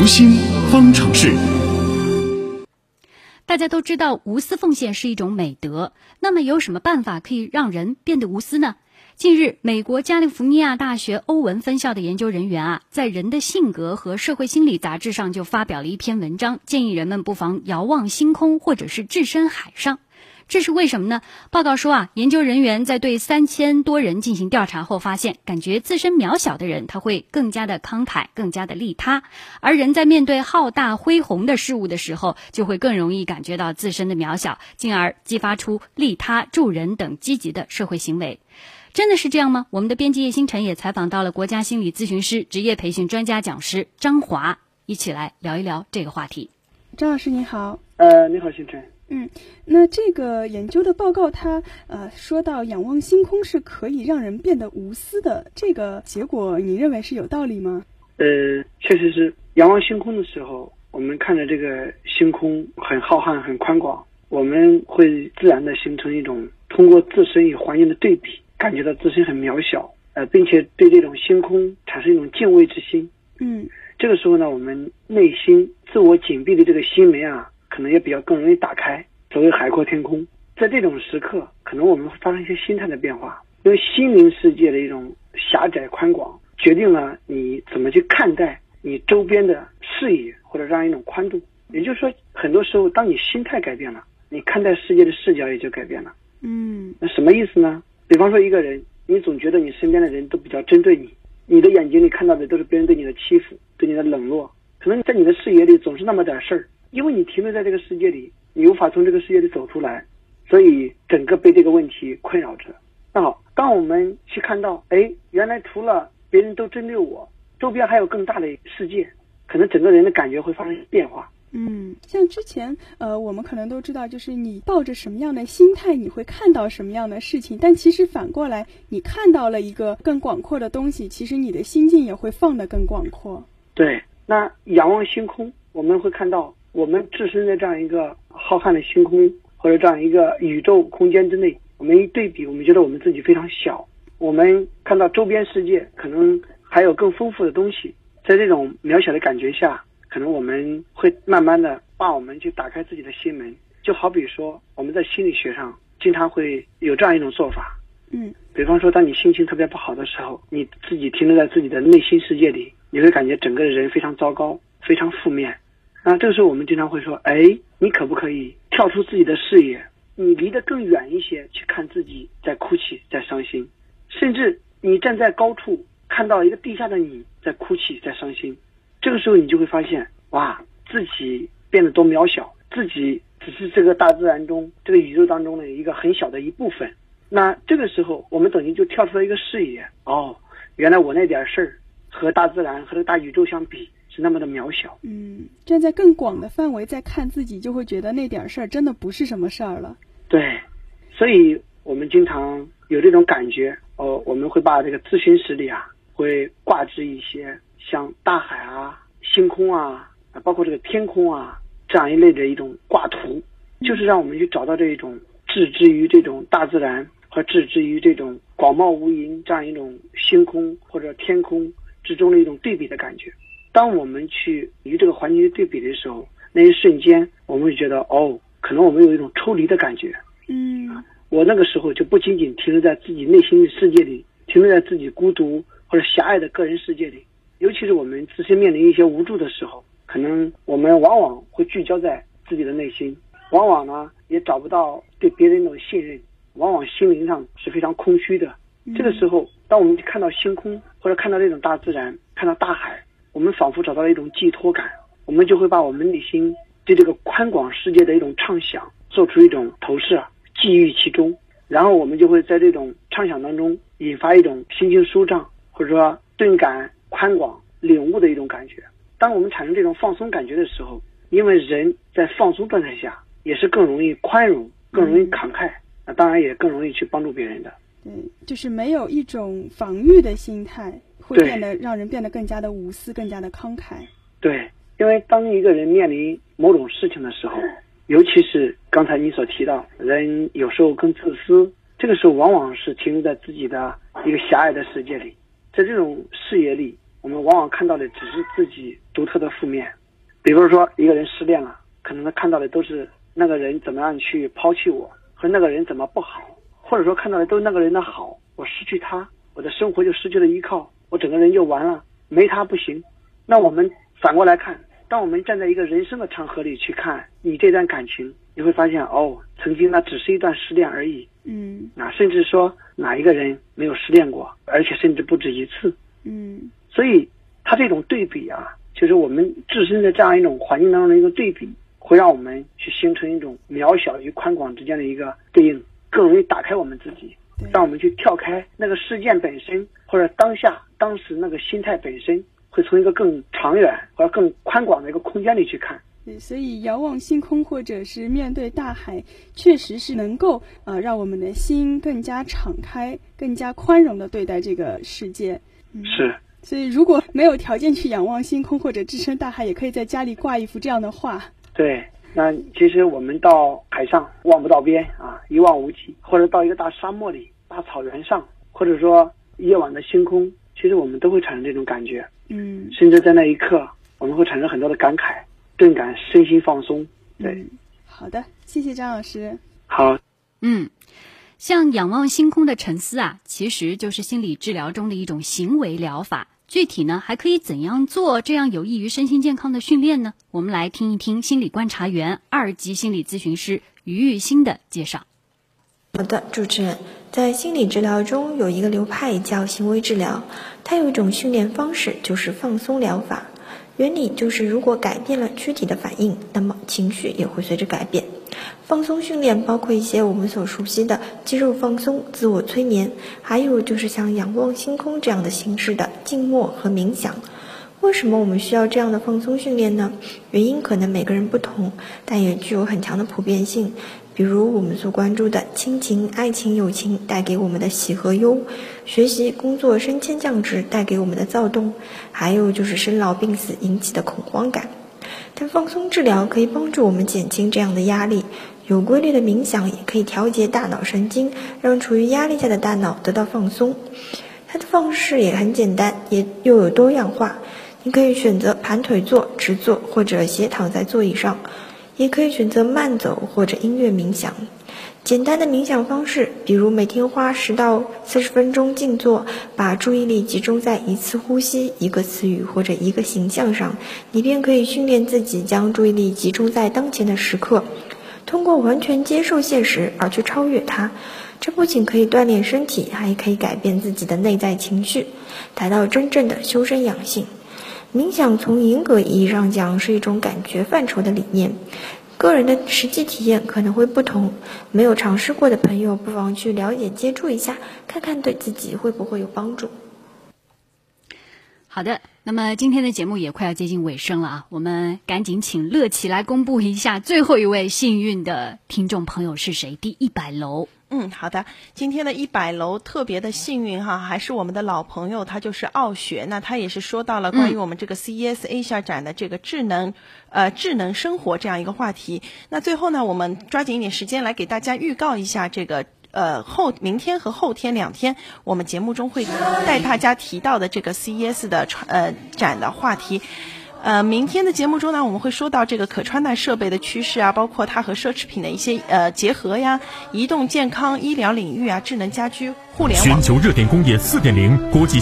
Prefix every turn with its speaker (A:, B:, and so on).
A: 读心方程式。
B: 大家都知道无私奉献是一种美德，那么有什么办法可以让人变得无私呢？近日，美国加利福尼亚大学欧文分校的研究人员啊，在《人的性格和社会心理》杂志上就发表了一篇文章，建议人们不妨遥望星空，或者是置身海上。这是为什么呢？报告说啊，研究人员在对三千多人进行调查后发现，感觉自身渺小的人，他会更加的慷慨，更加的利他；而人在面对浩大恢宏的事物的时候，就会更容易感觉到自身的渺小，进而激发出利他、助人等积极的社会行为。真的是这样吗？我们的编辑叶星辰也采访到了国家心理咨询师、职业培训专家讲师张华，一起来聊一聊这个话题。
C: 张老师你好。
D: 呃，你好，星辰。
C: 嗯，那这个研究的报告，它呃说到仰望星空是可以让人变得无私的，这个结果你认为是有道理吗？
D: 呃，确实是仰望星空的时候，我们看着这个星空很浩瀚、很宽广，我们会自然的形成一种通过自身与环境的对比，感觉到自身很渺小，呃，并且对这种星空产生一种敬畏之心。
C: 嗯，
D: 这个时候呢，我们内心自我紧闭的这个心门啊。可能也比较更容易打开，所谓海阔天空。在这种时刻，可能我们会发生一些心态的变化，因为心灵世界的一种狭窄宽广，决定了你怎么去看待你周边的视野或者这样一种宽度。也就是说，很多时候，当你心态改变了，你看待世界的视角也就改变了。
C: 嗯，
D: 那什么意思呢？比方说，一个人，你总觉得你身边的人都比较针对你，你的眼睛里看到的都是别人对你的欺负、对你的冷落，可能在你的视野里总是那么点事儿。因为你停留在这个世界里，你无法从这个世界里走出来，所以整个被这个问题困扰着。那好，当我们去看到，哎，原来除了别人都针对我，周边还有更大的世界，可能整个人的感觉会发生变化。
C: 嗯，像之前，呃，我们可能都知道，就是你抱着什么样的心态，你会看到什么样的事情。但其实反过来，你看到了一个更广阔的东西，其实你的心境也会放得更广阔。
D: 对，那仰望星空，我们会看到。我们置身在这样一个浩瀚的星空或者这样一个宇宙空间之内，我们一对比，我们觉得我们自己非常小。我们看到周边世界可能还有更丰富的东西，在这种渺小的感觉下，可能我们会慢慢的把我们去打开自己的心门。就好比说，我们在心理学上经常会有这样一种做法，
C: 嗯，
D: 比方说，当你心情特别不好的时候，你自己停留在自己的内心世界里，你会感觉整个人非常糟糕，非常负面。那这个时候，我们经常会说：“哎，你可不可以跳出自己的视野，你离得更远一些，去看自己在哭泣、在伤心，甚至你站在高处看到一个地下的你在哭泣、在伤心。这个时候，你就会发现，哇，自己变得多渺小，自己只是这个大自然中、这个宇宙当中的一个很小的一部分。那这个时候，我们等于就跳出了一个视野，哦，原来我那点事儿和大自然和这个大宇宙相比。”是那么的渺小，
C: 嗯，站在更广的范围再看自己，就会觉得那点事儿真的不是什么事儿了。
D: 对，所以我们经常有这种感觉，哦，我们会把这个咨询室里啊，会挂置一些像大海啊、星空啊，包括这个天空啊这样一类的一种挂图，就是让我们去找到这一种置之于这种大自然和置之于这种广袤无垠这样一种星空或者天空之中的一种对比的感觉。当我们去与这个环境对比的时候，那一瞬间，我们会觉得，哦，可能我们有一种抽离的感觉。
C: 嗯，
D: 我那个时候就不仅仅停留在自己内心的世界里，停留在自己孤独或者狭隘的个人世界里。尤其是我们自身面临一些无助的时候，可能我们往往会聚焦在自己的内心，往往呢也找不到对别人的信任，往往心灵上是非常空虚的。这个时候，当我们看到星空或者看到这种大自然，看到大海。我们仿佛找到了一种寄托感，我们就会把我们内心对这个宽广世界的一种畅想做出一种投射，寄予其中，然后我们就会在这种畅想当中引发一种心情舒畅，或者说顿感宽广、领悟的一种感觉。当我们产生这种放松感觉的时候，因为人在放松状态下也是更容易宽容、更容易慷慨，那当然也更容易去帮助别人的。
C: 对，就是没有一种防御的心态。会变得让人变得更加的无私，更加的慷慨。
D: 对，因为当一个人面临某种事情的时候，尤其是刚才你所提到，人有时候更自私，这个时候往往是停留在自己的一个狭隘的世界里，在这种视野里，我们往往看到的只是自己独特的负面。比如说，一个人失恋了，可能他看到的都是那个人怎么样去抛弃我，和那个人怎么不好，或者说看到的都是那个人的好，我失去他，我的生活就失去了依靠，我整个人就完了，没他不行。那我们反过来看，当我们站在一个人生的长河里去看你这段感情，你会发现，哦，曾经那只是一段失恋而已。
C: 嗯
D: 啊，甚至说哪一个人没有失恋过，而且甚至不止一次。
C: 嗯
D: 所以，他这种对比啊，就是我们自身的这样一种环境当中的一个对比，会让我们去形成一种渺小与宽广之间的一个对应，更容易打开我们自己，让我们去跳开那个事件本身，或者当下当时那个心态本身，会从一个更长远或者更宽广的一个空间里去看。
C: 对，所以遥望星空或者是面对大海，确实是能够呃让我们的心更加敞开、更加宽容的对待这个世界。嗯
D: 是，
C: 所以如果没有条件去仰望星空或者置身大海，也可以在家里挂一幅这样的画。
D: 对。那其实我们到海上望不到边啊，一望无际，或者到一个大沙漠里、大草原上，或者说夜晚的星空，其实我们都会产生这种感觉。
C: 嗯，
D: 甚至在那一刻，我们会产生很多的感慨，顿感身心放松。对，
C: 嗯，好的，谢谢张老师。
D: 好，
B: 嗯，像仰望星空的沉思啊，其实就是心理治疗中的一种行为疗法。具体呢，还可以怎样做，这样有益于身心健康的训练呢？我们来听一听心理观察员、二级心理咨询师于玉新的介绍。
A: 好的，主持人，在心理治疗中有一个流派叫行为治疗，它有一种训练方式，就是放松疗法。原理就是，如果改变了躯体的反应，那么情绪也会随着改变。放松训练包括一些我们所熟悉的肌肉放松、自我催眠，还有就是像仰望星空这样的形式的静默和冥想。为什么我们需要这样的放松训练呢？原因可能每个人不同，但也具有很强的普遍性。比如我们所关注的亲情、爱情、友情带给我们的喜和忧，学习、工作升迁降职带给我们的躁动，还有就是生老病死引起的恐慌感。但放松治疗可以帮助我们减轻这样的压力，有规律的冥想也可以调节大脑神经，让处于压力下的大脑得到放松。它的方式也很简单，也又有多样化。你可以选择盘腿坐、直坐，或者斜躺在座椅上。也可以选择慢走或者音乐冥想。简单的冥想方式，比如每天花十到四十分钟静坐，把注意力集中在一次呼吸、一个词语或者一个形象上，你便可以训练自己将注意力集中在当前的时刻。通过完全接受现实而去超越它，这不仅可以锻炼身体，还可以改变自己的内在情绪，达到真正的修身养性。冥想从严格意义上讲是一种感觉范畴的理念，个人的实际体验可能会不同。没有尝试过的朋友，不妨去了解、接触一下，看看对自己会不会有帮助。
B: 好的，那么今天的节目也快要接近尾声了啊，我们赶紧请乐琪来公布一下最后一位幸运的听众朋友是谁？第一百楼。
E: 嗯，好的。今天的一百楼特别的幸运哈，还是我们的老朋友，他就是傲雪。那他也是说到了关于我们这个 CES Asia 展的这个智能，呃，智能生活这样一个话题。那最后呢，我们抓紧一点时间来给大家预告一下这个。呃，后明天和后天两天，我们节目中会带大家提到的这个 CES 的呃展的话题。呃，明天的节目中呢，我们会说到这个可穿戴设备的趋势啊，包括它和奢侈品的一些呃结合呀，移动健康、医疗领域啊，智能家居、互联网。
F: 全球热点工业四点零国际。